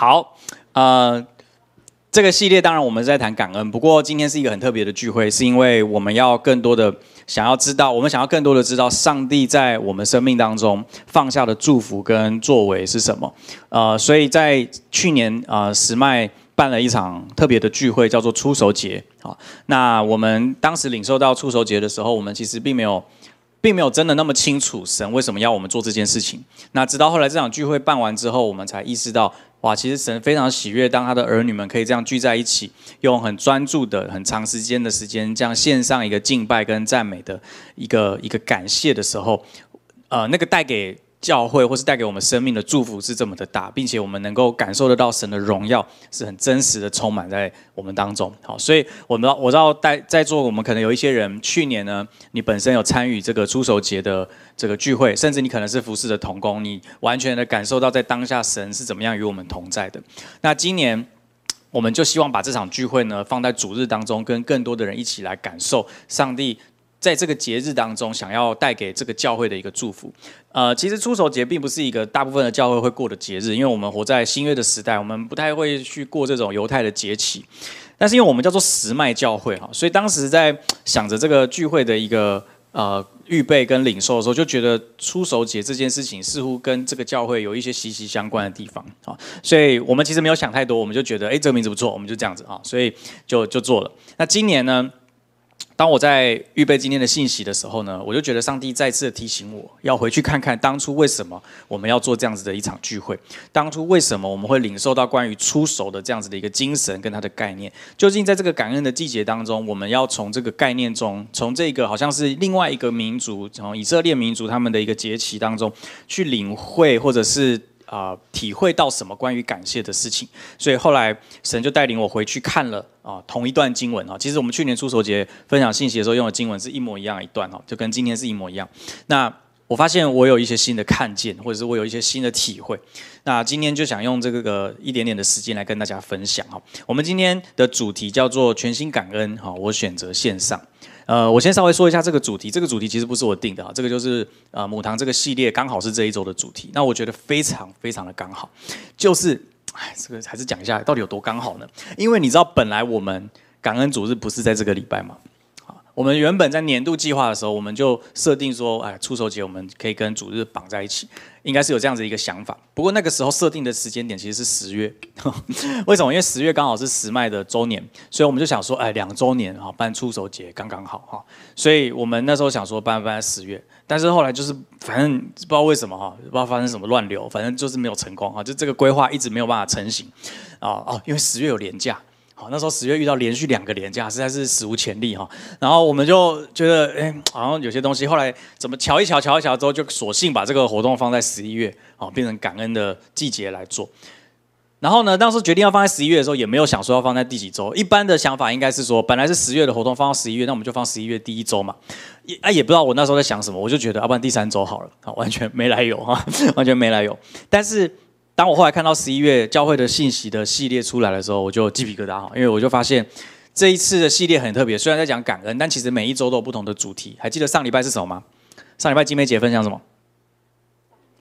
好，呃，这个系列当然我们在谈感恩，不过今天是一个很特别的聚会，是因为我们要更多的想要知道，我们想要更多的知道上帝在我们生命当中放下的祝福跟作为是什么。呃，所以在去年呃石麦办了一场特别的聚会，叫做出手节。好，那我们当时领受到出手节的时候，我们其实并没有。并没有真的那么清楚神为什么要我们做这件事情。那直到后来这场聚会办完之后，我们才意识到，哇，其实神非常喜悦，当他的儿女们可以这样聚在一起，用很专注的、很长时间的时间，这样献上一个敬拜跟赞美的一个一个感谢的时候，呃，那个带给。教会或是带给我们生命的祝福是这么的大，并且我们能够感受得到神的荣耀是很真实的充满在我们当中。好，所以我们我知道在在座我们可能有一些人，去年呢，你本身有参与这个出手节的这个聚会，甚至你可能是服侍的童工，你完全的感受到在当下神是怎么样与我们同在的。那今年我们就希望把这场聚会呢放在主日当中，跟更多的人一起来感受上帝。在这个节日当中，想要带给这个教会的一个祝福。呃，其实出手节并不是一个大部分的教会会过的节日，因为我们活在新约的时代，我们不太会去过这种犹太的节期。但是因为我们叫做时脉教会哈，所以当时在想着这个聚会的一个呃预备跟领受的时候，就觉得出手节这件事情似乎跟这个教会有一些息息相关的地方啊，所以我们其实没有想太多，我们就觉得哎这个名字不错，我们就这样子啊，所以就就做了。那今年呢？当我在预备今天的信息的时候呢，我就觉得上帝再次的提醒我要回去看看当初为什么我们要做这样子的一场聚会，当初为什么我们会领受到关于出手的这样子的一个精神跟它的概念，究竟在这个感恩的季节当中，我们要从这个概念中，从这个好像是另外一个民族，从以色列民族他们的一个节期当中去领会，或者是。啊，体会到什么关于感谢的事情，所以后来神就带领我回去看了啊，同一段经文啊。其实我们去年出手节分享信息的时候用的经文是一模一样一段哦，就跟今天是一模一样。那我发现我有一些新的看见，或者是我有一些新的体会。那今天就想用这个一点点的时间来跟大家分享哈。我们今天的主题叫做全新感恩哈，我选择线上。呃，我先稍微说一下这个主题。这个主题其实不是我定的啊，这个就是呃母堂这个系列刚好是这一周的主题。那我觉得非常非常的刚好，就是哎，这个还是讲一下到底有多刚好呢？因为你知道，本来我们感恩主日不是在这个礼拜吗？我们原本在年度计划的时候，我们就设定说，哎，出手节我们可以跟主日绑在一起，应该是有这样子一个想法。不过那个时候设定的时间点其实是十月，为什么？因为十月刚好是十麦的周年，所以我们就想说，哎，两周年哈，办出手节刚刚好哈。所以我们那时候想说办办在十月，但是后来就是反正不知道为什么哈，不知道发生什么乱流，反正就是没有成功哈，就这个规划一直没有办法成型啊哦，因为十月有年假。好，那时候十月遇到连续两个连假，实在是史无前例哈。然后我们就觉得，哎，好像有些东西，后来怎么瞧一瞧，瞧一瞧之后，就索性把这个活动放在十一月，哦，变成感恩的季节来做。然后呢，当时决定要放在十一月的时候，也没有想说要放在第几周。一般的想法应该是说，本来是十月的活动放到十一月，那我们就放十一月第一周嘛。也啊，也不知道我那时候在想什么，我就觉得，要不然第三周好了，好，完全没来由哈，完全没来由。但是。当我后来看到十一月教会的信息的系列出来的时候，我就鸡皮疙瘩哈，因为我就发现这一次的系列很特别。虽然在讲感恩，但其实每一周都有不同的主题。还记得上礼拜是什么吗？上礼拜金梅姐分享什么？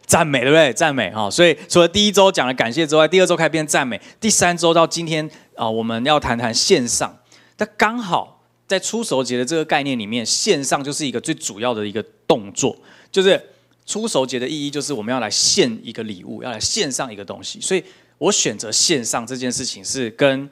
赞美，对不对？赞美哈。所以除了第一周讲了感谢之外，第二周开始变赞美，第三周到今天啊，我们要谈谈线上。但刚好在出手节的这个概念里面，线上就是一个最主要的一个动作，就是。出手节的意义就是我们要来献一个礼物，要来献上一个东西，所以我选择献上这件事情是跟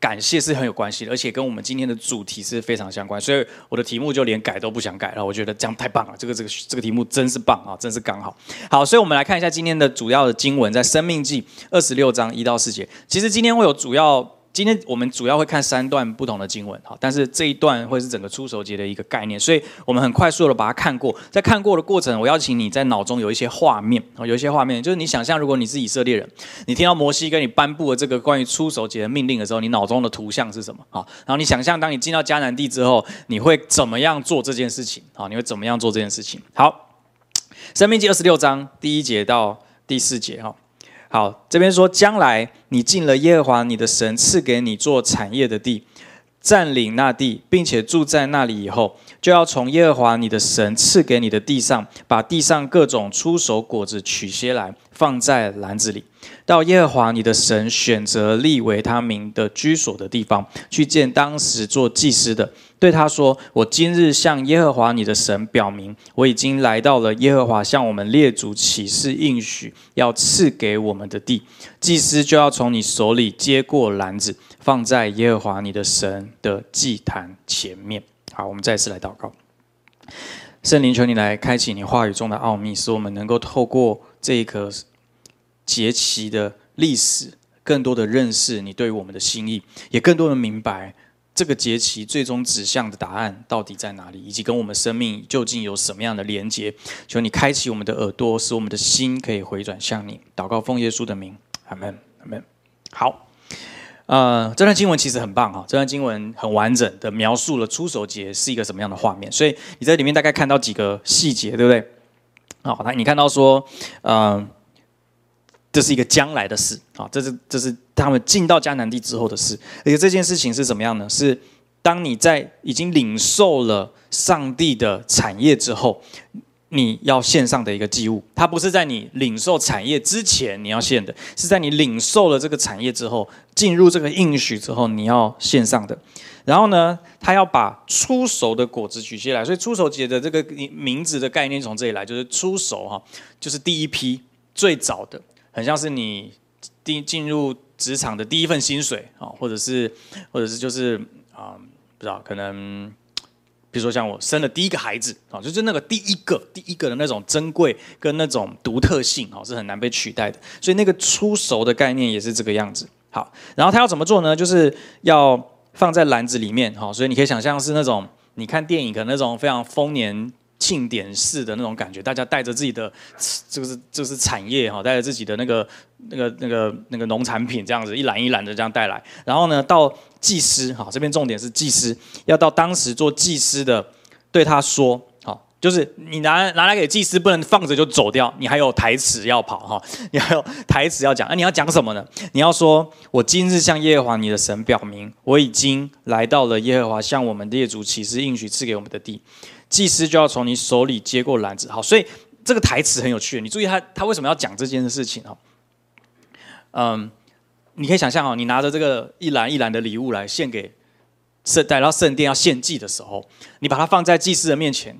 感谢是很有关系的，而且跟我们今天的主题是非常相关，所以我的题目就连改都不想改了。我觉得这样太棒了，这个这个这个题目真是棒啊，真是刚好。好，所以我们来看一下今天的主要的经文，在生命记二十六章一到四节。其实今天会有主要。今天我们主要会看三段不同的经文，好，但是这一段会是整个出手节的一个概念，所以我们很快速的把它看过。在看过的过程，我邀请你在脑中有一些画面，有一些画面，就是你想象，如果你是以色列人，你听到摩西跟你颁布了这个关于出手节的命令的时候，你脑中的图像是什么？好，然后你想象，当你进到迦南地之后，你会怎么样做这件事情？好，你会怎么样做这件事情？好，生命记二十六章第一节到第四节，哈。好，这边说，将来你进了耶和华你的神赐给你做产业的地，占领那地，并且住在那里以后，就要从耶和华你的神赐给你的地上，把地上各种出手果子取些来，放在篮子里，到耶和华你的神选择立为他名的居所的地方，去见当时做祭司的，对他说：“我今日向耶和华你的神表明，我已经来到了耶和华向我们列祖起誓应许要赐给我们的地。祭司就要从你手里接过篮子，放在耶和华你的神的祭坛前面。”好，我们再次来祷告。圣灵，求你来开启你话语中的奥秘，使我们能够透过这一颗节期的历史，更多的认识你对我们的心意，也更多的明白这个节期最终指向的答案到底在哪里，以及跟我们生命究竟有什么样的连接。求你开启我们的耳朵，使我们的心可以回转向你。祷告，奉耶稣的名，阿门，阿门。好。呃，这段经文其实很棒哈，这段经文很完整的描述了出手节是一个什么样的画面，所以你在里面大概看到几个细节，对不对？好，那你看到说，嗯，这是一个将来的事啊，这是这是他们进到迦南地之后的事，而且这件事情是怎么样呢？是当你在已经领受了上帝的产业之后。你要献上的一个祭物，它不是在你领受产业之前你要献的，是在你领受了这个产业之后，进入这个应许之后你要献上的。然后呢，他要把出熟的果子举起来，所以出熟节的这个名字的概念从这里来，就是出熟哈，就是第一批最早的，很像是你第进入职场的第一份薪水啊，或者是或者是就是啊，不知道可能。比如说像我生了第一个孩子啊，就是那个第一个第一个的那种珍贵跟那种独特性啊，是很难被取代的。所以那个出熟的概念也是这个样子。好，然后他要怎么做呢？就是要放在篮子里面哈。所以你可以想象是那种你看电影的那种非常丰年。庆典式的那种感觉，大家带着自己的，就是就是产业哈，带着自己的那个那个那个那个农产品这样子一篮一篮的这样带来，然后呢，到祭司哈这边重点是祭司要到当时做祭司的对他说，好，就是你拿拿来给祭司不能放着就走掉，你还有台词要跑哈，你还有台词要讲，那你要讲什么呢？你要说，我今日向耶和华你的神表明，我已经来到了耶和华向我们列祖起誓应许赐给我们的地。祭司就要从你手里接过篮子，好，所以这个台词很有趣。你注意他，他为什么要讲这件事情啊？嗯，你可以想象哦，你拿着这个一篮一篮的礼物来献给圣带到圣殿要献祭的时候，你把它放在祭司的面前，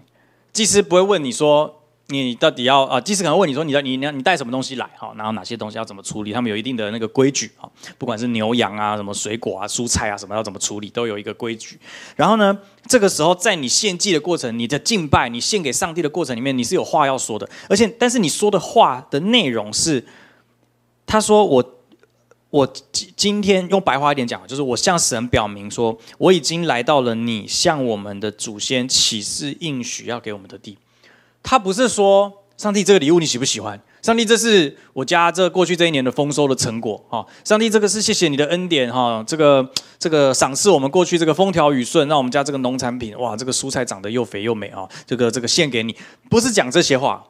祭司不会问你说。你到底要啊？祭司可能问你说：“你的你你你带什么东西来？哈，然后哪些东西要怎么处理？他们有一定的那个规矩啊，不管是牛羊啊、什么水果啊、蔬菜啊，什么要怎么处理，都有一个规矩。然后呢，这个时候在你献祭的过程，你的敬拜，你献给上帝的过程里面，你是有话要说的。而且，但是你说的话的内容是，他说我我今今天用白话一点讲，就是我向神表明说，我已经来到了你向我们的祖先启示应许要给我们的地。”他不是说上帝这个礼物你喜不喜欢？上帝这是我家这过去这一年的丰收的成果哈。上帝这个是谢谢你的恩典哈，这个这个赏赐我们过去这个风调雨顺，让我们家这个农产品哇，这个蔬菜长得又肥又美啊，这个这个献给你，不是讲这些话，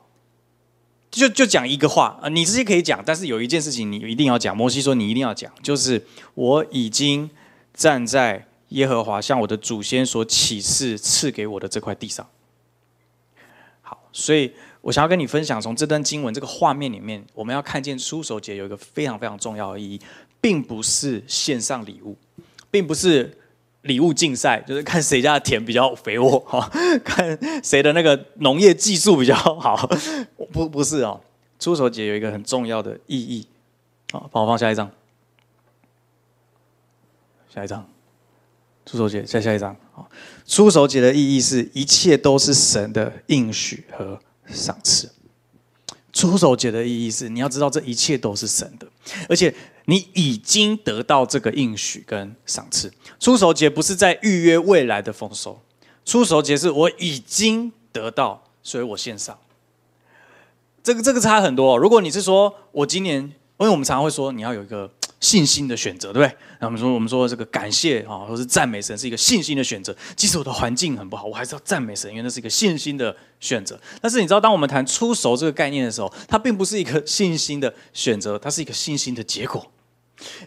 就就讲一个话啊，你这些可以讲，但是有一件事情你一定要讲。摩西说你一定要讲，就是我已经站在耶和华向我的祖先所启示赐给我的这块地上。好所以我想要跟你分享，从这段经文这个画面里面，我们要看见出手节有一个非常非常重要的意义，并不是线上礼物，并不是礼物竞赛，就是看谁家的田比较肥沃哈，看谁的那个农业技术比较好，不不是哦，出手节有一个很重要的意义，好，帮我放下一张，下一张。出手节，下下一张。好，出手节的意义是一切都是神的应许和赏赐。出手节的意义是，你要知道这一切都是神的，而且你已经得到这个应许跟赏赐。出手节不是在预约未来的丰收，出手节是我已经得到，所以我献上。这个这个差很多。如果你是说我今年，因为我们常常会说你要有一个。信心的选择，对不对？那我们说，我们说这个感谢啊，或是赞美神，是一个信心的选择。即使我的环境很不好，我还是要赞美神，因为那是一个信心的选择。但是你知道，当我们谈出手这个概念的时候，它并不是一个信心的选择，它是一个信心的结果。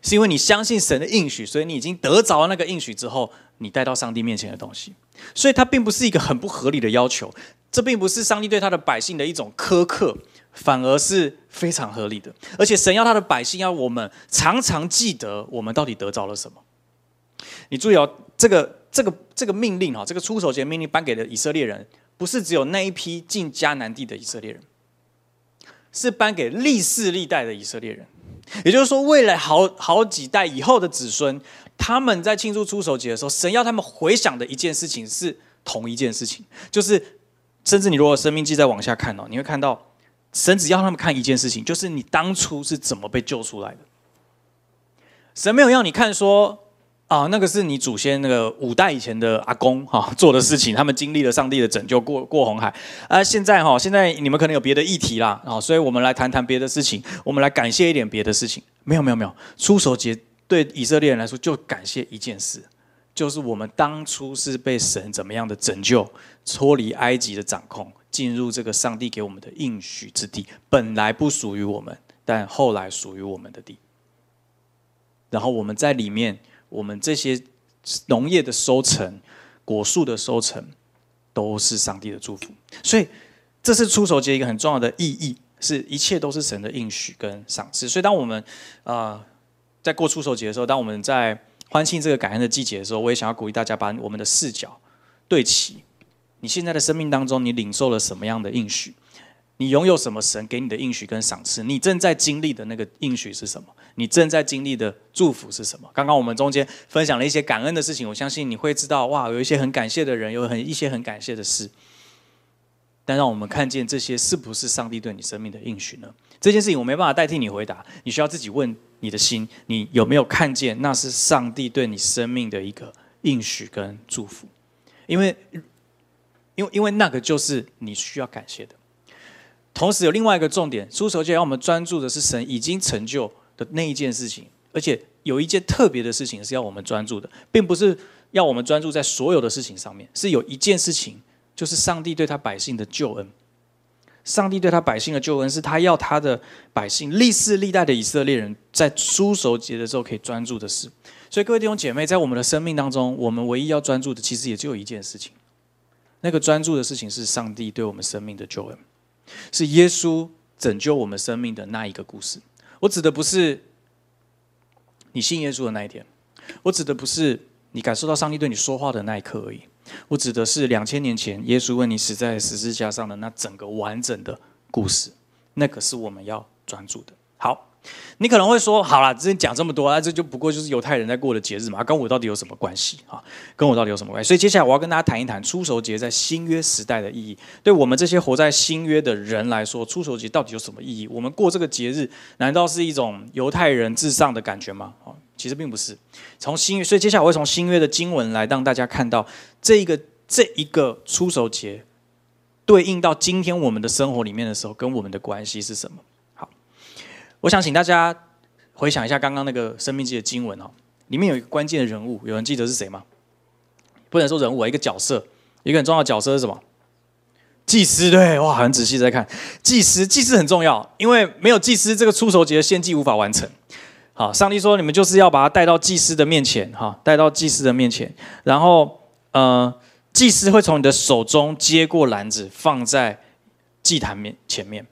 是因为你相信神的应许，所以你已经得着了那个应许之后，你带到上帝面前的东西。所以它并不是一个很不合理的要求，这并不是上帝对他的百姓的一种苛刻。反而是非常合理的。而且神要他的百姓要我们常常记得我们到底得着了什么。你注意哦，这个这个这个命令哈，这个出手节命令颁给了以色列人，不是只有那一批进迦南地的以色列人，是颁给历世历代的以色列人。也就是说，未来好好几代以后的子孙，他们在庆祝出手节的时候，神要他们回想的一件事情是同一件事情，就是，甚至你如果生命记再往下看哦，你会看到，神只要他们看一件事情，就是你当初是怎么被救出来的。神没有要你看说。啊，那个是你祖先那个五代以前的阿公哈做的事情，他们经历了上帝的拯救，过过红海。啊，现在哈，现在你们可能有别的议题啦，啊，所以我们来谈谈别的事情，我们来感谢一点别的事情。没有没有没有，出手节对以色列人来说就感谢一件事，就是我们当初是被神怎么样的拯救，脱离埃及的掌控，进入这个上帝给我们的应许之地，本来不属于我们，但后来属于我们的地。然后我们在里面。我们这些农业的收成、果树的收成，都是上帝的祝福。所以，这是出手节一个很重要的意义，是一切都是神的应许跟赏赐。所以，当我们啊在过出手节的时候，当我们在欢庆这个感恩的季节的时候，我也想要鼓励大家把我们的视角对齐。你现在的生命当中，你领受了什么样的应许？你拥有什么神给你的应许跟赏赐？你正在经历的那个应许是什么？你正在经历的祝福是什么？刚刚我们中间分享了一些感恩的事情，我相信你会知道，哇，有一些很感谢的人，有很一些很感谢的事。但让我们看见这些是不是上帝对你生命的应许呢？这件事情我没办法代替你回答，你需要自己问你的心，你有没有看见那是上帝对你生命的一个应许跟祝福？因为，因为，因为那个就是你需要感谢的。同时有另外一个重点，出手就要我们专注的是神已经成就的那一件事情，而且有一件特别的事情是要我们专注的，并不是要我们专注在所有的事情上面，是有一件事情，就是上帝对他百姓的救恩。上帝对他百姓的救恩，是他要他的百姓历世历代的以色列人在出手节的时候可以专注的事。所以各位弟兄姐妹，在我们的生命当中，我们唯一要专注的，其实也只有一件事情，那个专注的事情是上帝对我们生命的救恩。是耶稣拯救我们生命的那一个故事。我指的不是你信耶稣的那一天，我指的不是你感受到上帝对你说话的那一刻而已。我指的是两千年前耶稣为你死在十字架上的那整个完整的故事。那个是我们要专注的。好。你可能会说，好了，之前讲这么多，那这就不过就是犹太人在过的节日嘛，跟我到底有什么关系啊？跟我到底有什么关系？所以接下来我要跟大家谈一谈出手节在新约时代的意义。对我们这些活在新约的人来说，出手节到底有什么意义？我们过这个节日，难道是一种犹太人至上的感觉吗？哦，其实并不是。从新约，所以接下来我会从新约的经文来让大家看到这一个这一个出手节对应到今天我们的生活里面的时候，跟我们的关系是什么？我想请大家回想一下刚刚那个生命记的经文哦，里面有一个关键的人物，有人记得是谁吗？不能说人物啊，一个角色，一个很重要的角色是什么？祭司，对，哇，很仔细在看，祭司，祭司很重要，因为没有祭司，这个出手节的献祭无法完成。好，上帝说你们就是要把他带到祭司的面前，哈，带到祭司的面前，然后，呃，祭司会从你的手中接过篮子，放在祭坛面前面。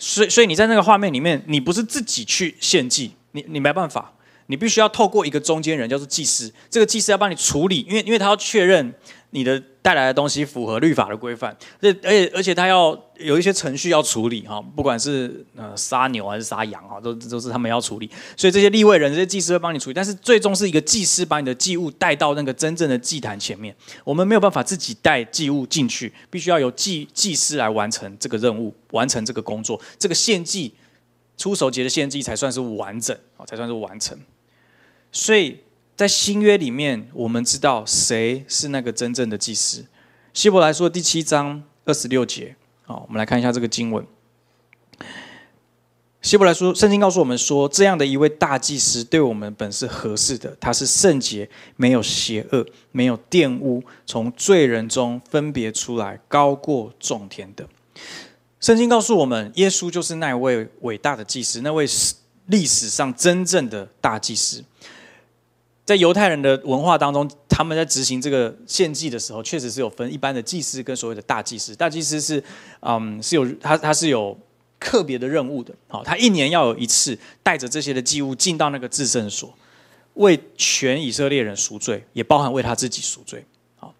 所以，所以你在那个画面里面，你不是自己去献祭，你你没办法，你必须要透过一个中间人，叫做祭司。这个祭司要帮你处理，因为因为他要确认你的带来的东西符合律法的规范，这而且而且他要。有一些程序要处理哈，不管是呃杀牛还是杀羊啊，都都是他们要处理。所以这些立位人、这些祭司会帮你处理，但是最终是一个祭司把你的祭物带到那个真正的祭坛前面。我们没有办法自己带祭物进去，必须要由祭祭司来完成这个任务，完成这个工作。这个献祭出手节的献祭才算是完整啊，才算是完成。所以在新约里面，我们知道谁是那个真正的祭司。希伯来说第七章二十六节。好，我们来看一下这个经文。希伯来书圣经告诉我们说，这样的一位大祭司对我们本是合适的，他是圣洁，没有邪恶，没有玷污，从罪人中分别出来，高过众天的。圣经告诉我们，耶稣就是那位伟大的祭司，那位历史上真正的大祭司。在犹太人的文化当中，他们在执行这个献祭的时候，确实是有分一般的祭司跟所谓的大祭司。大祭司是，嗯，是有他他是有特别的任务的。好，他一年要有一次带着这些的祭物进到那个至圣所，为全以色列人赎罪，也包含为他自己赎罪。好，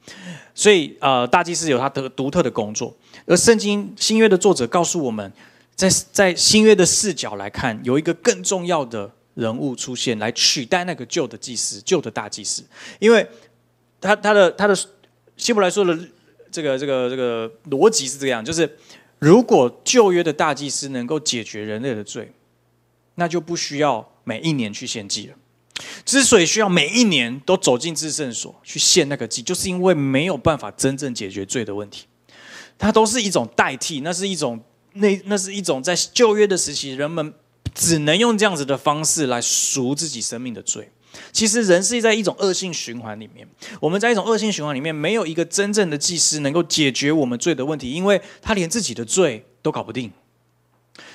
所以呃，大祭司有他的独特的工作。而圣经新约的作者告诉我们，在在新约的视角来看，有一个更重要的人物出现，来取代那个旧的祭司、旧的大祭司，因为他他的他的希伯来说的这个这个这个逻辑是这样，就是如果旧约的大祭司能够解决人类的罪，那就不需要每一年去献祭了。之所以需要每一年都走进至圣所去献那个祭，就是因为没有办法真正解决罪的问题，它都是一种代替，那是一种那那是一种在旧约的时期，人们只能用这样子的方式来赎自己生命的罪。其实人是在一种恶性循环里面，我们在一种恶性循环里面，没有一个真正的祭司能够解决我们罪的问题，因为他连自己的罪都搞不定，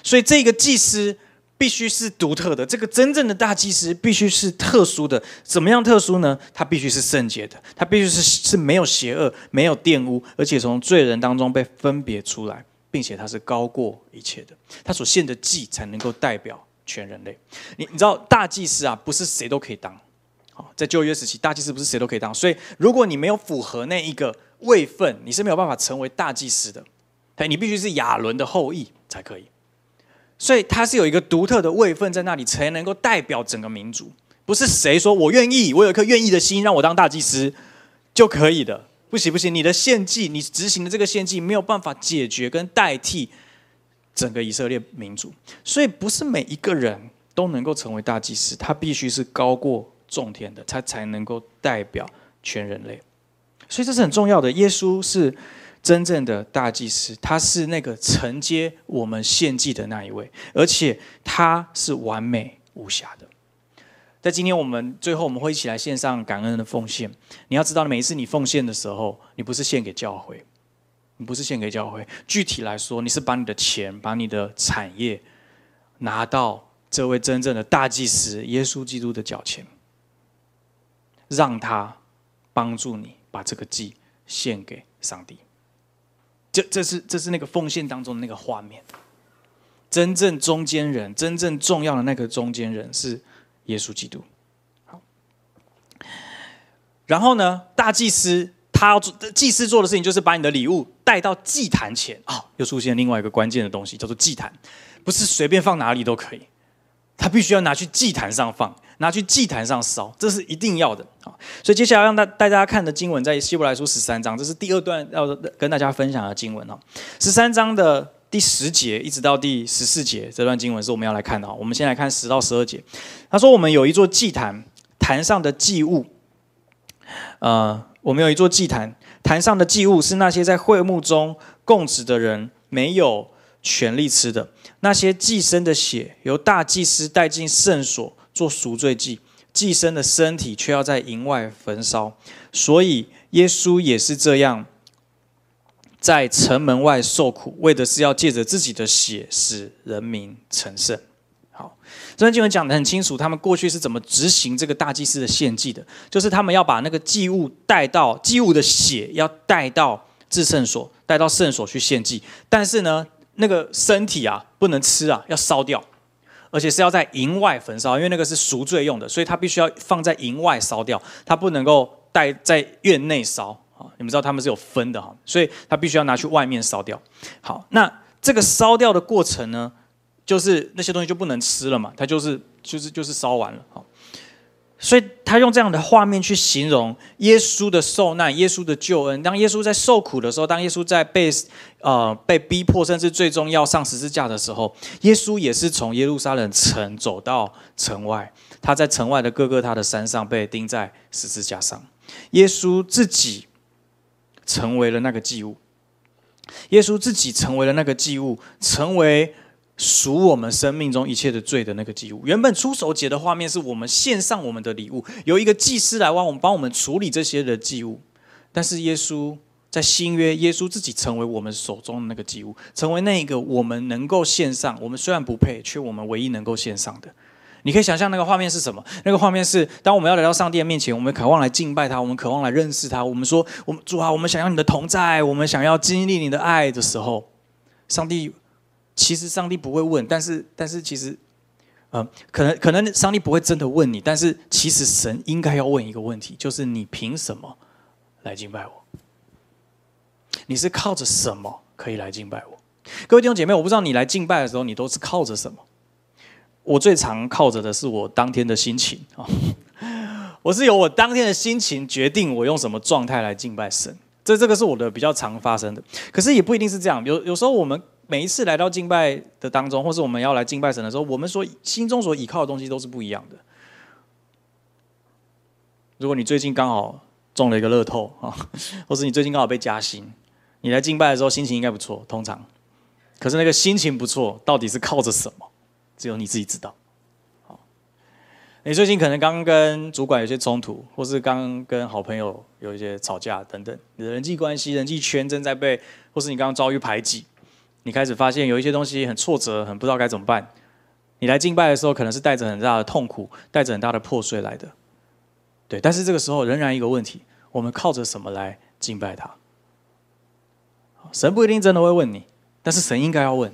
所以这个祭司。必须是独特的，这个真正的大祭司必须是特殊的。怎么样特殊呢？他必须是圣洁的，他必须是是没有邪恶、没有玷污，而且从罪人当中被分别出来，并且他是高过一切的。他所献的祭才能够代表全人类。你你知道大祭司啊，不是谁都可以当。好，在旧约时期，大祭司不是谁都可以当。所以，如果你没有符合那一个位分，你是没有办法成为大祭司的。对，你必须是亚伦的后裔才可以。所以他是有一个独特的位分在那里，才能够代表整个民族。不是谁说我愿意，我有一颗愿意的心，让我当大祭司就可以的。不行不行，你的献祭，你执行的这个献祭没有办法解决跟代替整个以色列民族。所以不是每一个人都能够成为大祭司，他必须是高过众天的，他才能够代表全人类。所以这是很重要的。耶稣是。真正的大祭司，他是那个承接我们献祭的那一位，而且他是完美无瑕的。在今天我们最后，我们会一起来献上感恩的奉献。你要知道，每一次你奉献的时候，你不是献给教会，你不是献给教会。具体来说，你是把你的钱、把你的产业拿到这位真正的大祭司耶稣基督的脚前，让他帮助你把这个祭献给上帝。这这是这是那个奉献当中的那个画面，真正中间人，真正重要的那个中间人是耶稣基督。好，然后呢，大祭司他要做祭司做的事情，就是把你的礼物带到祭坛前啊，又出现另外一个关键的东西，叫做祭坛，不是随便放哪里都可以，他必须要拿去祭坛上放。拿去祭坛上烧，这是一定要的啊！所以接下来让大带大家看的经文在希伯来书十三章，这是第二段要跟大家分享的经文哦。十三章的第十节一直到第十四节，这段经文是我们要来看的。我们先来看十到十二节。他说：“我们有一座祭坛，坛上的祭物，呃，我们有一座祭坛，坛上的祭物是那些在会幕中供职的人没有权利吃的，那些祭牲的血由大祭司带进圣所。”做赎罪祭，祭牲的身体却要在营外焚烧，所以耶稣也是这样，在城门外受苦，为的是要借着自己的血使人民成圣。好，这段经文讲得很清楚，他们过去是怎么执行这个大祭司的献祭的，就是他们要把那个祭物带到祭物的血要带到至圣所，带到圣所去献祭，但是呢，那个身体啊不能吃啊，要烧掉。而且是要在营外焚烧，因为那个是赎罪用的，所以它必须要放在营外烧掉，它不能够带在院内烧啊。你们知道他们是有分的哈，所以他必须要拿去外面烧掉。好，那这个烧掉的过程呢，就是那些东西就不能吃了嘛，它就是就是就是烧完了。好。所以他用这样的画面去形容耶稣的受难、耶稣的救恩。当耶稣在受苦的时候，当耶稣在被呃被逼迫，甚至最终要上十字架的时候，耶稣也是从耶路撒冷城走到城外。他在城外的各个他的山上被钉在十字架上。耶稣自己成为了那个祭物。耶稣自己成为了那个祭物，成为。赎我们生命中一切的罪的那个祭物，原本出手节的画面是我们献上我们的礼物，有一个祭司来帮我们帮我们处理这些的祭物。但是耶稣在新约，耶稣自己成为我们手中的那个祭物，成为那一个我们能够献上，我们虽然不配，却我们唯一能够献上的。你可以想象那个画面是什么？那个画面是当我们要来到上帝的面前，我们渴望来敬拜他，我们渴望来认识他，我们说：“我们主啊，我们想要你的同在，我们想要经历你的爱的时候，上帝。”其实上帝不会问，但是但是其实，呃，可能可能上帝不会真的问你，但是其实神应该要问一个问题，就是你凭什么来敬拜我？你是靠着什么可以来敬拜我？各位弟兄姐妹，我不知道你来敬拜的时候，你都是靠着什么？我最常靠着的是我当天的心情啊，我是由我当天的心情决定我用什么状态来敬拜神。这这个是我的比较常发生的，可是也不一定是这样。有有时候我们每一次来到敬拜的当中，或是我们要来敬拜神的时候，我们所心中所依靠的东西都是不一样的。如果你最近刚好中了一个乐透啊，或是你最近刚好被加薪，你来敬拜的时候心情应该不错，通常。可是那个心情不错，到底是靠着什么？只有你自己知道。好，你最近可能刚跟主管有些冲突，或是刚跟好朋友有一些吵架等等，你的人际关系、人际圈正在被，或是你刚刚遭遇排挤，你开始发现有一些东西很挫折，很不知道该怎么办。你来敬拜的时候，可能是带着很大的痛苦，带着很大的破碎来的。对，但是这个时候仍然一个问题：我们靠着什么来敬拜他？神不一定真的会问你。但是神应该要问，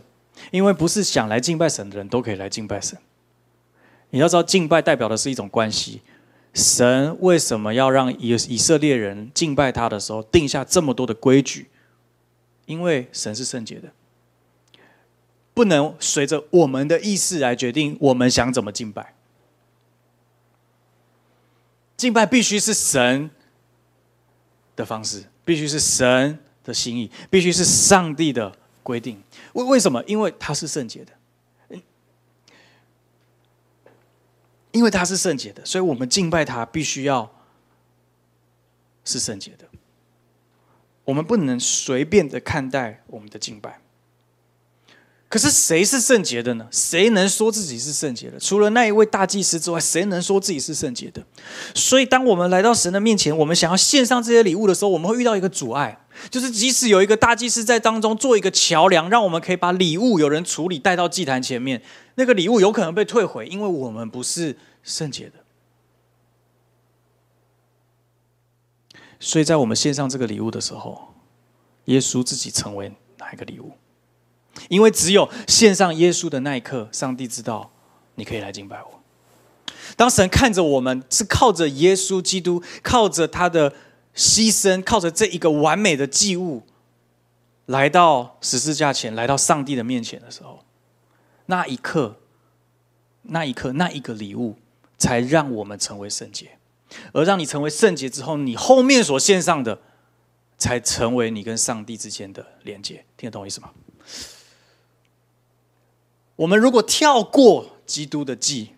因为不是想来敬拜神的人都可以来敬拜神。你要知道，敬拜代表的是一种关系。神为什么要让以以色列人敬拜他的时候定下这么多的规矩？因为神是圣洁的，不能随着我们的意识来决定我们想怎么敬拜。敬拜必须是神的方式，必须是神的心意，必须是上帝的。规定为为什么？因为他是圣洁的，因为他是圣洁的，所以我们敬拜他必须要是圣洁的。我们不能随便的看待我们的敬拜。可是谁是圣洁的呢？谁能说自己是圣洁的？除了那一位大祭司之外，谁能说自己是圣洁的？所以，当我们来到神的面前，我们想要献上这些礼物的时候，我们会遇到一个阻碍，就是即使有一个大祭司在当中做一个桥梁，让我们可以把礼物有人处理带到祭坛前面，那个礼物有可能被退回，因为我们不是圣洁的。所以在我们献上这个礼物的时候，耶稣自己成为哪一个礼物？因为只有献上耶稣的那一刻，上帝知道你可以来敬拜我。当神看着我们是靠着耶稣基督，靠着他的牺牲，靠着这一个完美的祭物，来到十字架前，来到上帝的面前的时候，那一刻，那一刻，那一个礼物，才让我们成为圣洁。而让你成为圣洁之后，你后面所献上的，才成为你跟上帝之间的连接。听得懂我意思吗？我们如果跳过基督的祭，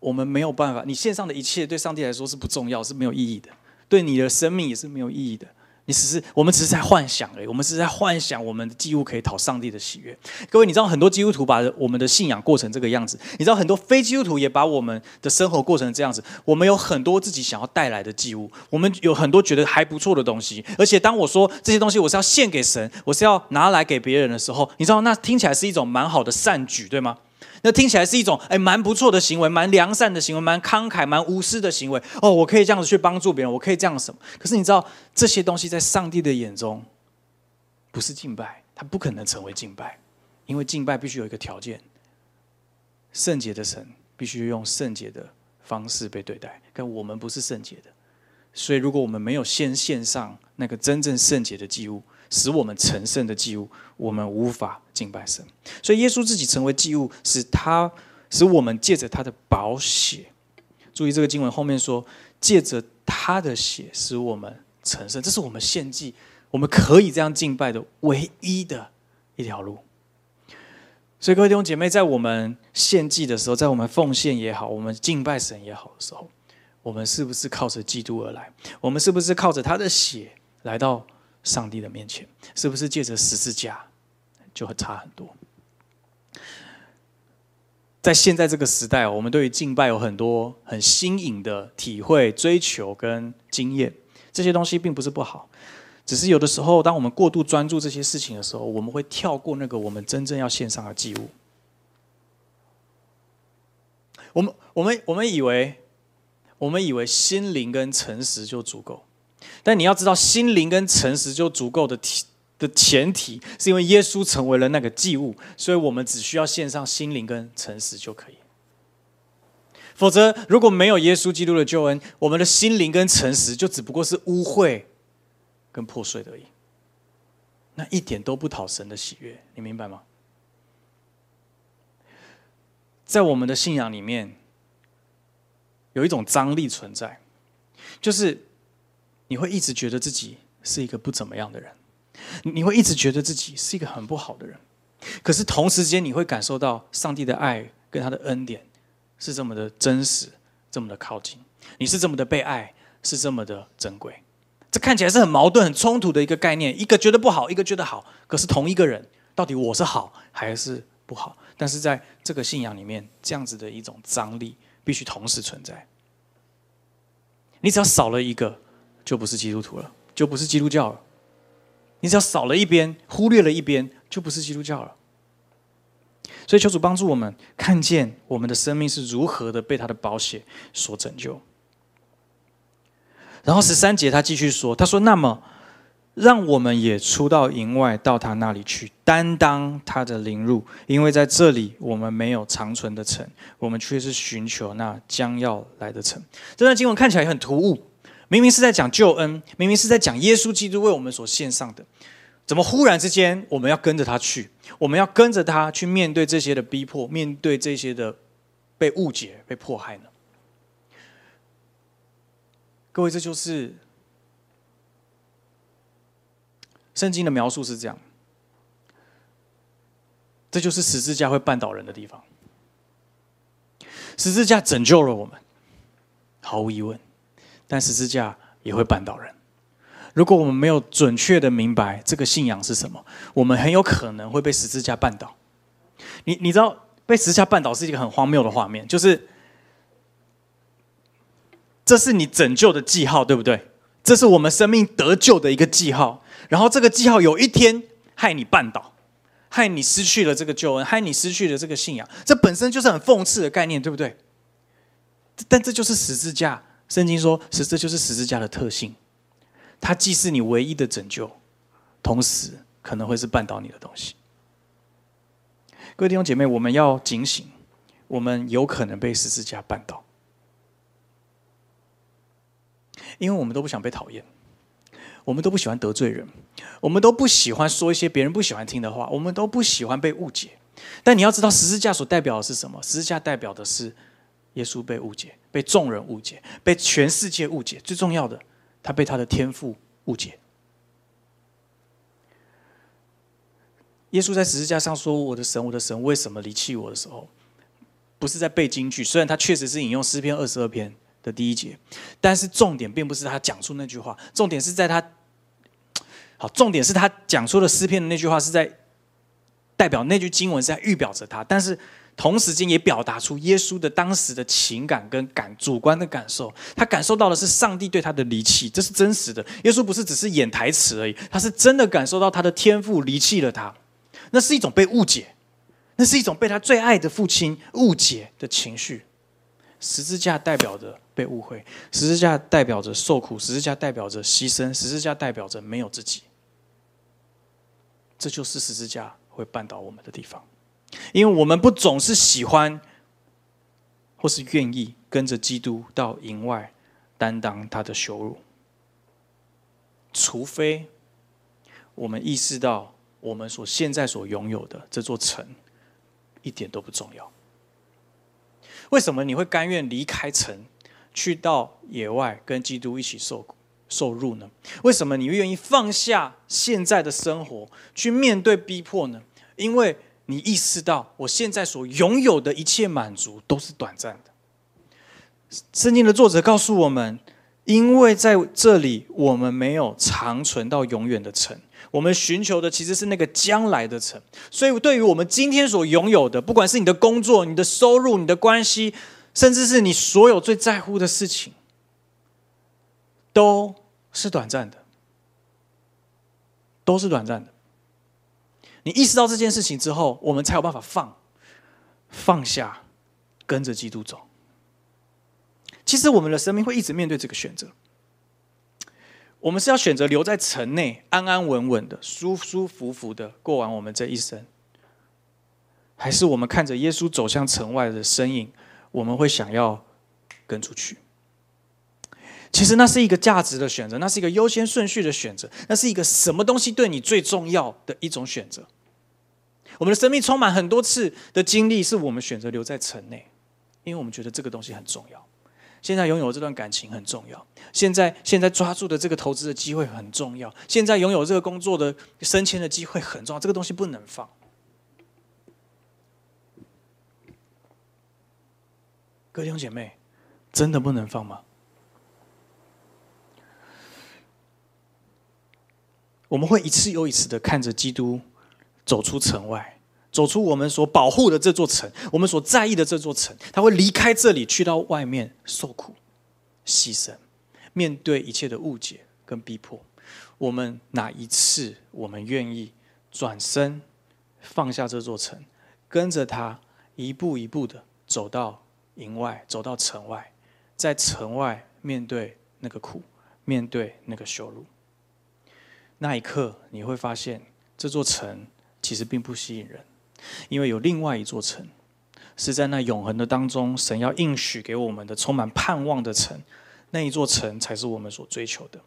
我们没有办法。你献上的一切对上帝来说是不重要，是没有意义的，对你的生命也是没有意义的。你只是，我们只是在幻想而已。我们是在幻想我们的祭物可以讨上帝的喜悦。各位，你知道很多基督徒把我们的信仰过成这个样子，你知道很多非基督徒也把我们的生活过成这样子。我们有很多自己想要带来的祭物，我们有很多觉得还不错的东西。而且当我说这些东西我是要献给神，我是要拿来给别人的时候，你知道那听起来是一种蛮好的善举，对吗？那听起来是一种哎，蛮不错的行为，蛮良善的行为，蛮慷慨、蛮无私的行为。哦，我可以这样子去帮助别人，我可以这样什么？可是你知道，这些东西在上帝的眼中不是敬拜，它不可能成为敬拜，因为敬拜必须有一个条件：圣洁的神必须用圣洁的方式被对待。但我们不是圣洁的，所以如果我们没有先献上那个真正圣洁的祭物。使我们成圣的祭物，我们无法敬拜神。所以耶稣自己成为祭物，使他使我们借着他的宝血。注意这个经文后面说，借着他的血使我们成圣，这是我们献祭，我们可以这样敬拜的唯一的一条路。所以各位弟兄姐妹，在我们献祭的时候，在我们奉献也好，我们敬拜神也好的时候，我们是不是靠着基督而来？我们是不是靠着他的血来到？上帝的面前，是不是借着十字架就会差很多？在现在这个时代，我们对于敬拜有很多很新颖的体会、追求跟经验，这些东西并不是不好，只是有的时候，当我们过度专注这些事情的时候，我们会跳过那个我们真正要献上的祭物。我们、我们、我们以为，我们以为心灵跟诚实就足够。但你要知道，心灵跟诚实就足够的的前提，是因为耶稣成为了那个祭物，所以我们只需要献上心灵跟诚实就可以。否则，如果没有耶稣基督的救恩，我们的心灵跟诚实就只不过是污秽跟破碎而已，那一点都不讨神的喜悦，你明白吗？在我们的信仰里面，有一种张力存在，就是你会一直觉得自己是一个不怎么样的人。你会一直觉得自己是一个很不好的人，可是同时间你会感受到上帝的爱跟他的恩典是这么的真实，这么的靠近，你是这么的被爱，是这么的珍贵。这看起来是很矛盾、很冲突的一个概念，一个觉得不好，一个觉得好，可是同一个人到底我是好还是不好？但是在这个信仰里面，这样子的一种张力必须同时存在。你只要少了一个，就不是基督徒了，就不是基督教了。你只要少了一边，忽略了一边，就不是基督教了。所以求主帮助我们看见我们的生命是如何的被他的宝血所拯救。然后十三节他继续说：“他说，那么让我们也出到营外，到他那里去，担当他的凌辱，因为在这里我们没有长存的城，我们却是寻求那将要来的城。”这段经文看起来很突兀。明明是在讲救恩，明明是在讲耶稣基督为我们所献上的，怎么忽然之间我们要跟着他去？我们要跟着他去面对这些的逼迫，面对这些的被误解、被迫害呢？各位，这就是圣经的描述是这样，这就是十字架会绊倒人的地方。十字架拯救了我们，毫无疑问。但十字架也会绊倒人。如果我们没有准确的明白这个信仰是什么，我们很有可能会被十字架绊倒。你你知道被十字架绊倒是一个很荒谬的画面，就是这是你拯救的记号，对不对？这是我们生命得救的一个记号。然后这个记号有一天害你绊倒，害你失去了这个救恩，害你失去了这个信仰。这本身就是很讽刺的概念，对不对？但这就是十字架。圣经说，是这就是十字架的特性，它既是你唯一的拯救，同时可能会是绊倒你的东西。各位弟兄姐妹，我们要警醒，我们有可能被十字架绊倒，因为我们都不想被讨厌，我们都不喜欢得罪人，我们都不喜欢说一些别人不喜欢听的话，我们都不喜欢被误解。但你要知道，十字架所代表的是什么？十字架代表的是。耶稣被误解，被众人误解，被全世界误解。最重要的，他被他的天赋误解。耶稣在十字架上说：“我的神，我的神，为什么离弃我？”的时候，不是在背京剧。虽然他确实是引用诗篇二十二篇的第一节，但是重点并不是他讲出那句话，重点是在他好，重点是他讲出了诗篇的那句话是在代表那句经文是在预表着他，但是。同时间也表达出耶稣的当时的情感跟感主观的感受，他感受到的是上帝对他的离弃，这是真实的。耶稣不是只是演台词而已，他是真的感受到他的天赋离弃了他，那是一种被误解，那是一种被他最爱的父亲误解的情绪。十字架代表着被误会，十字架代表着受苦，十字架代表着牺牲，十字架代表着没有自己。这就是十字架会绊倒我们的地方。因为我们不总是喜欢，或是愿意跟着基督到营外担当他的羞辱，除非我们意识到我们所现在所拥有的这座城一点都不重要。为什么你会甘愿离开城，去到野外跟基督一起受受辱呢？为什么你愿意放下现在的生活，去面对逼迫呢？因为。你意识到，我现在所拥有的一切满足都是短暂的。圣经的作者告诉我们，因为在这里我们没有长存到永远的城，我们寻求的其实是那个将来的城。所以，对于我们今天所拥有的，不管是你的工作、你的收入、你的关系，甚至是你所有最在乎的事情，都是短暂的，都是短暂的。你意识到这件事情之后，我们才有办法放放下，跟着基督走。其实我们的生命会一直面对这个选择。我们是要选择留在城内，安安稳稳的、舒舒服服的过完我们这一生，还是我们看着耶稣走向城外的身影，我们会想要跟出去？其实那是一个价值的选择，那是一个优先顺序的选择，那是一个什么东西对你最重要的一种选择。我们的生命充满很多次的经历，是我们选择留在城内，因为我们觉得这个东西很重要。现在拥有这段感情很重要，现在现在抓住的这个投资的机会很重要，现在拥有这个工作的升迁的机会很重要，这个东西不能放。各位弟兄姐妹，真的不能放吗？我们会一次又一次的看着基督走出城外，走出我们所保护的这座城，我们所在意的这座城，他会离开这里，去到外面受苦、牺牲，面对一切的误解跟逼迫。我们哪一次我们愿意转身放下这座城，跟着他一步一步的走到营外，走到城外，在城外面对那个苦，面对那个羞辱？那一刻，你会发现这座城其实并不吸引人，因为有另外一座城，是在那永恒的当中，神要应许给我们的充满盼望的城，那一座城才是我们所追求的。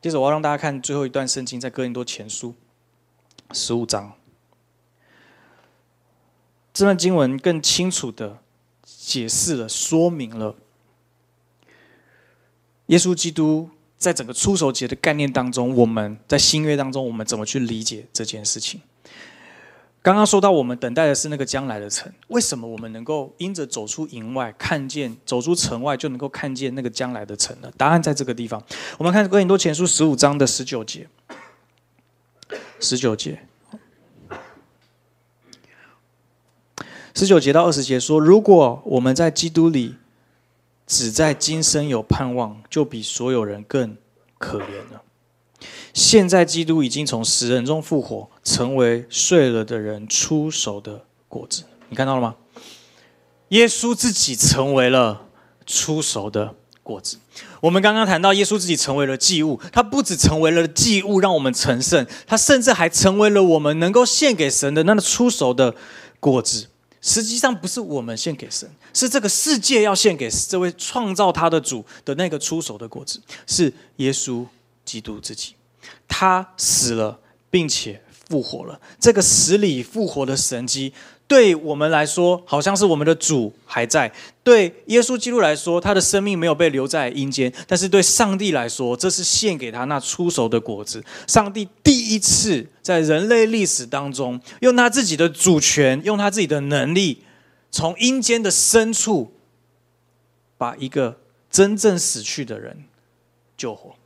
接着，我要让大家看最后一段圣经，在哥林多前书十五章，这段经文更清楚的解释了、说明了。耶稣基督在整个出手节的概念当中，我们在新约当中，我们怎么去理解这件事情？刚刚说到，我们等待的是那个将来的城。为什么我们能够因着走出营外，看见走出城外，就能够看见那个将来的城呢？答案在这个地方。我们看《哥林多前书》十五章的十九节，十九节，十九节到二十节说：如果我们在基督里。只在今生有盼望，就比所有人更可怜了。现在基督已经从死人中复活，成为睡了的人出手的果子。你看到了吗？耶稣自己成为了出手的果子。我们刚刚谈到，耶稣自己成为了祭物，他不只成为了祭物，让我们成圣，他甚至还成为了我们能够献给神的那个出手的果子。实际上不是我们献给神，是这个世界要献给这位创造他的主的那个出手的果子，是耶稣基督自己，他死了，并且复活了。这个死里复活的神迹。对我们来说，好像是我们的主还在；对耶稣基督来说，他的生命没有被留在阴间。但是对上帝来说，这是献给他那出熟的果子。上帝第一次在人类历史当中，用他自己的主权，用他自己的能力，从阴间的深处，把一个真正死去的人救活。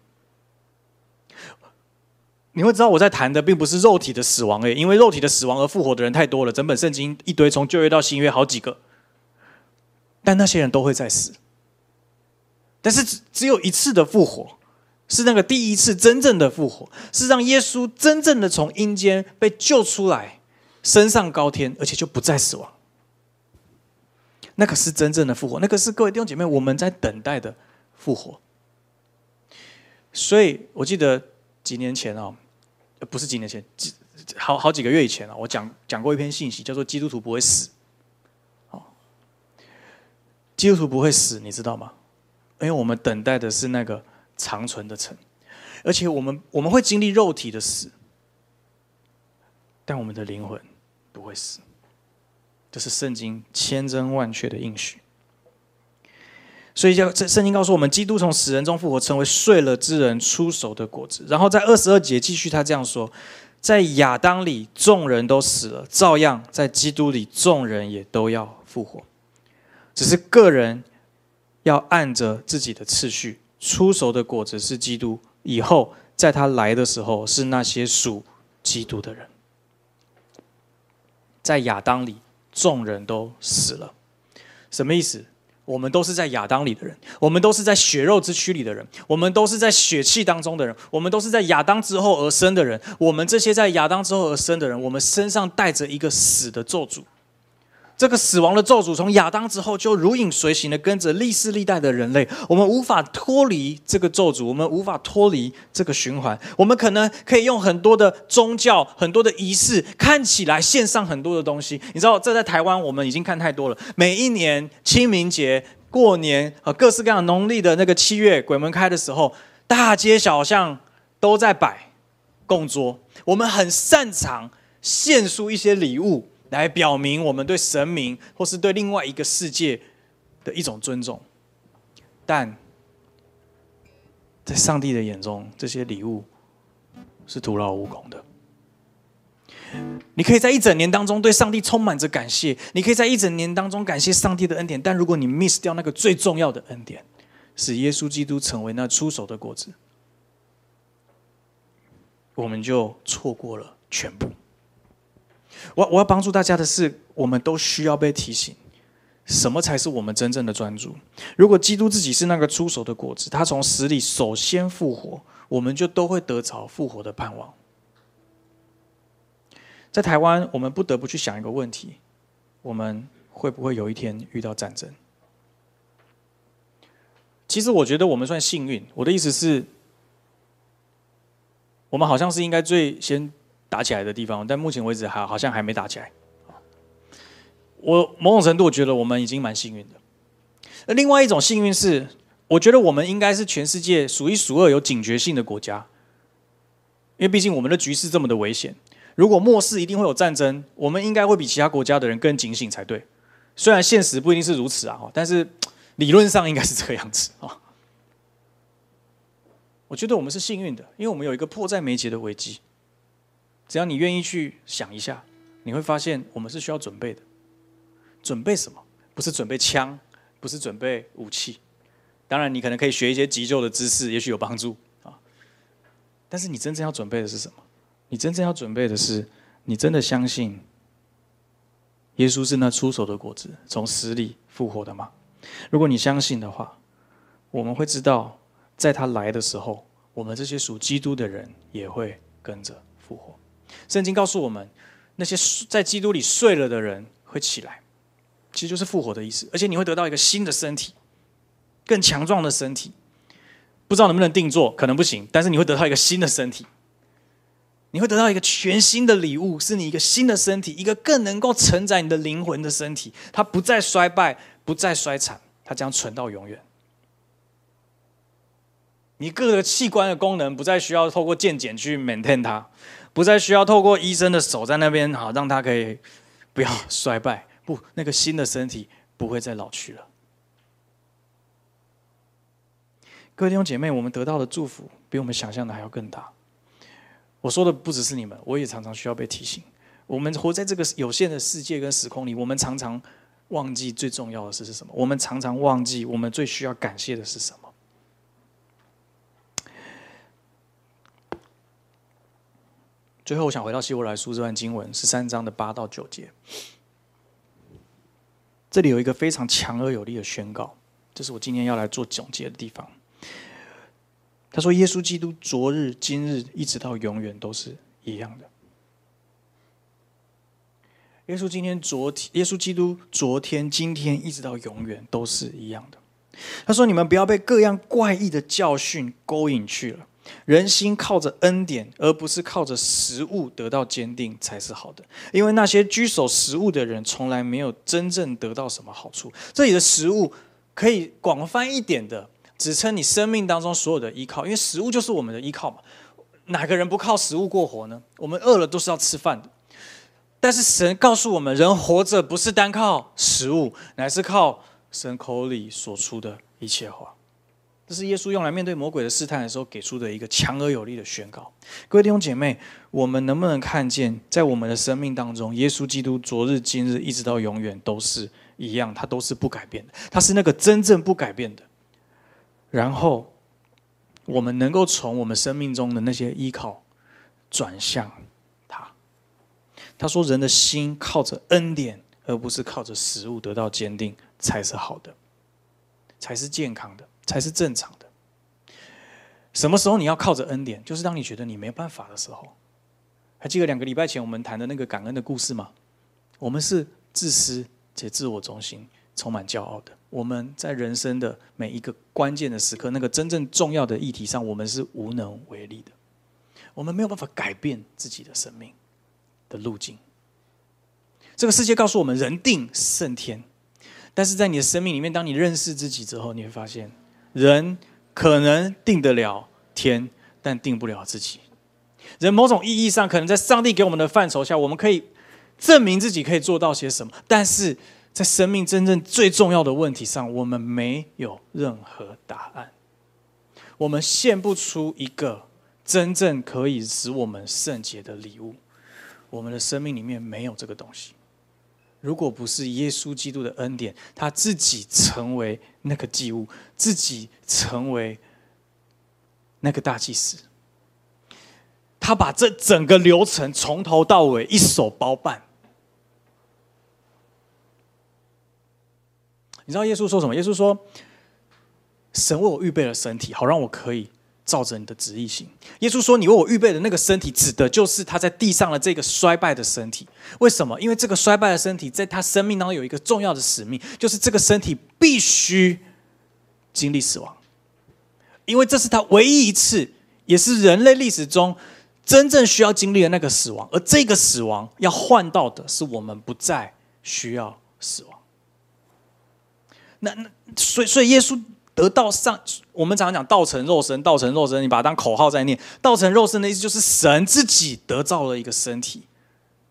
你会知道我在谈的并不是肉体的死亡诶，因为肉体的死亡而复活的人太多了，整本圣经一堆，从旧约到新约好几个，但那些人都会再死。但是只只有一次的复活，是那个第一次真正的复活，是让耶稣真正的从阴间被救出来，升上高天，而且就不再死亡。那可是真正的复活，那个是各位弟兄姐妹我们在等待的复活。所以我记得几年前哦。不是几年前，几好好几个月以前了。我讲讲过一篇信息，叫做“基督徒不会死”。哦，基督徒不会死，你知道吗？因为我们等待的是那个长存的城，而且我们我们会经历肉体的死，但我们的灵魂不会死。这是圣经千真万确的应许。所以，叫这圣经告诉我们，基督从死人中复活，成为睡了之人出手的果子。然后在二十二节继续，他这样说：在亚当里众人都死了，照样在基督里众人也都要复活。只是个人要按着自己的次序，出手的果子是基督，以后在他来的时候是那些属基督的人。在亚当里众人都死了，什么意思？我们都是在亚当里的人，我们都是在血肉之躯里的人，我们都是在血气当中的人，我们都是在亚当之后而生的人。我们这些在亚当之后而生的人，我们身上带着一个死的咒诅。这个死亡的咒诅从亚当之后就如影随形的跟着历世历代的人类，我们无法脱离这个咒诅，我们无法脱离这个循环。我们可能可以用很多的宗教、很多的仪式，看起来献上很多的东西。你知道，这在台湾我们已经看太多了。每一年清明节、过年和各式各样农历的那个七月鬼门开的时候，大街小巷都在摆供桌。我们很擅长献出一些礼物。来表明我们对神明或是对另外一个世界的一种尊重，但在上帝的眼中，这些礼物是徒劳无功的。你可以在一整年当中对上帝充满着感谢，你可以在一整年当中感谢上帝的恩典，但如果你 miss 掉那个最重要的恩典，使耶稣基督成为那出手的果子，我们就错过了全部。我我要帮助大家的是，我们都需要被提醒，什么才是我们真正的专注。如果基督自己是那个出手的果子，他从死里首先复活，我们就都会得着复活的盼望。在台湾，我们不得不去想一个问题：我们会不会有一天遇到战争？其实我觉得我们算幸运。我的意思是，我们好像是应该最先。打起来的地方，但目前为止还好像还没打起来。我某种程度觉得我们已经蛮幸运的。那另外一种幸运是，我觉得我们应该是全世界数一数二有警觉性的国家，因为毕竟我们的局势这么的危险。如果末世一定会有战争，我们应该会比其他国家的人更警醒才对。虽然现实不一定是如此啊，但是理论上应该是这个样子啊。我觉得我们是幸运的，因为我们有一个迫在眉睫的危机。只要你愿意去想一下，你会发现我们是需要准备的。准备什么？不是准备枪，不是准备武器。当然，你可能可以学一些急救的知识，也许有帮助啊。但是你真正要准备的是什么？你真正要准备的是，你真的相信耶稣是那出手的果子，从死里复活的吗？如果你相信的话，我们会知道，在他来的时候，我们这些属基督的人也会跟着复活。圣经告诉我们，那些在基督里睡了的人会起来，其实就是复活的意思。而且你会得到一个新的身体，更强壮的身体。不知道能不能定做，可能不行。但是你会得到一个新的身体，你会得到一个全新的礼物，是你一个新的身体，一个更能够承载你的灵魂的身体。它不再衰败，不再衰残，它将存到永远。你各个器官的功能不再需要透过健检去 maintain 它。不再需要透过医生的手在那边好，让他可以不要衰败。不，那个新的身体不会再老去了。各位弟兄姐妹，我们得到的祝福比我们想象的还要更大。我说的不只是你们，我也常常需要被提醒。我们活在这个有限的世界跟时空里，我们常常忘记最重要的事是什么？我们常常忘记我们最需要感谢的是什么？最后，我想回到希伯来书这段经文十三章的八到九节，这里有一个非常强而有力的宣告，这是我今天要来做总结的地方。他说：“耶稣基督昨日、今日，一直到永远都是一样的。耶稣今天、昨天，耶稣基督昨天、今天，一直到永远都是一样的。”他说：“你们不要被各样怪异的教训勾引去了。”人心靠着恩典，而不是靠着食物得到坚定才是好的。因为那些居守食物的人，从来没有真正得到什么好处。这里的食物可以广泛一点的，指称你生命当中所有的依靠。因为食物就是我们的依靠嘛。哪个人不靠食物过活呢？我们饿了都是要吃饭的。但是神告诉我们，人活着不是单靠食物，乃是靠神口里所出的一切话。这是耶稣用来面对魔鬼的试探的时候给出的一个强而有力的宣告。各位弟兄姐妹，我们能不能看见，在我们的生命当中，耶稣基督昨日、今日一直到永远都是一样，他都是不改变的，他是那个真正不改变的。然后，我们能够从我们生命中的那些依靠转向他。他说：“人的心靠着恩典，而不是靠着食物得到坚定，才是好的，才是健康的。”才是正常的。什么时候你要靠着恩典？就是当你觉得你没办法的时候。还记得两个礼拜前我们谈的那个感恩的故事吗？我们是自私且自我中心、充满骄傲的。我们在人生的每一个关键的时刻，那个真正重要的议题上，我们是无能为力的。我们没有办法改变自己的生命的路径。这个世界告诉我们，人定胜天。但是在你的生命里面，当你认识自己之后，你会发现，人可能定得了天，但定不了自己。人某种意义上，可能在上帝给我们的范畴下，我们可以证明自己可以做到些什么。但是在生命真正最重要的问题上，我们没有任何答案。我们献不出一个真正可以使我们圣洁的礼物。我们的生命里面没有这个东西。如果不是耶稣基督的恩典，他自己成为那个祭物，自己成为那个大祭司，他把这整个流程从头到尾一手包办。你知道耶稣说什么？耶稣说：“神为我预备了身体，好让我可以。”照着你的旨意行。耶稣说：“你为我预备的那个身体，指的就是他在地上的这个衰败的身体。为什么？因为这个衰败的身体，在他生命当中有一个重要的使命，就是这个身体必须经历死亡，因为这是他唯一一次，也是人类历史中真正需要经历的那个死亡。而这个死亡要换到的是我们不再需要死亡。那那，所以所以耶稣。”得到上，我们常常讲道成肉身，道成肉身，你把它当口号在念。道成肉身的意思就是神自己得造了一个身体，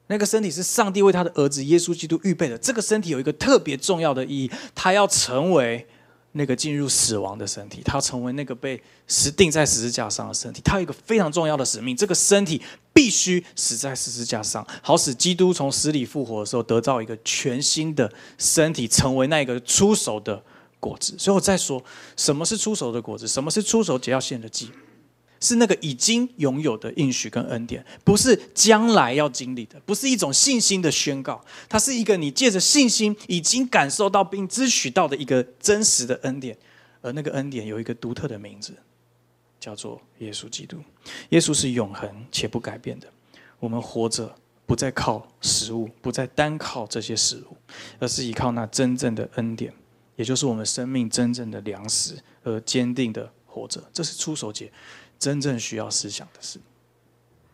那个身体是上帝为他的儿子耶稣基督预备的。这个身体有一个特别重要的意义，他要成为那个进入死亡的身体，他要成为那个被死钉在十字架上的身体。他有一个非常重要的使命，这个身体必须死在十字架上，好使基督从死里复活的时候得到一个全新的身体，成为那个出手的。果子，所以我再说，什么是出手的果子？什么是出手只要献的祭？是那个已经拥有的应许跟恩典，不是将来要经历的，不是一种信心的宣告，它是一个你借着信心已经感受到并支取到的一个真实的恩典，而那个恩典有一个独特的名字，叫做耶稣基督。耶稣是永恒且不改变的。我们活着不再靠食物，不再单靠这些食物，而是依靠那真正的恩典。也就是我们生命真正的粮食，而坚定的活着，这是出手节真正需要思想的事。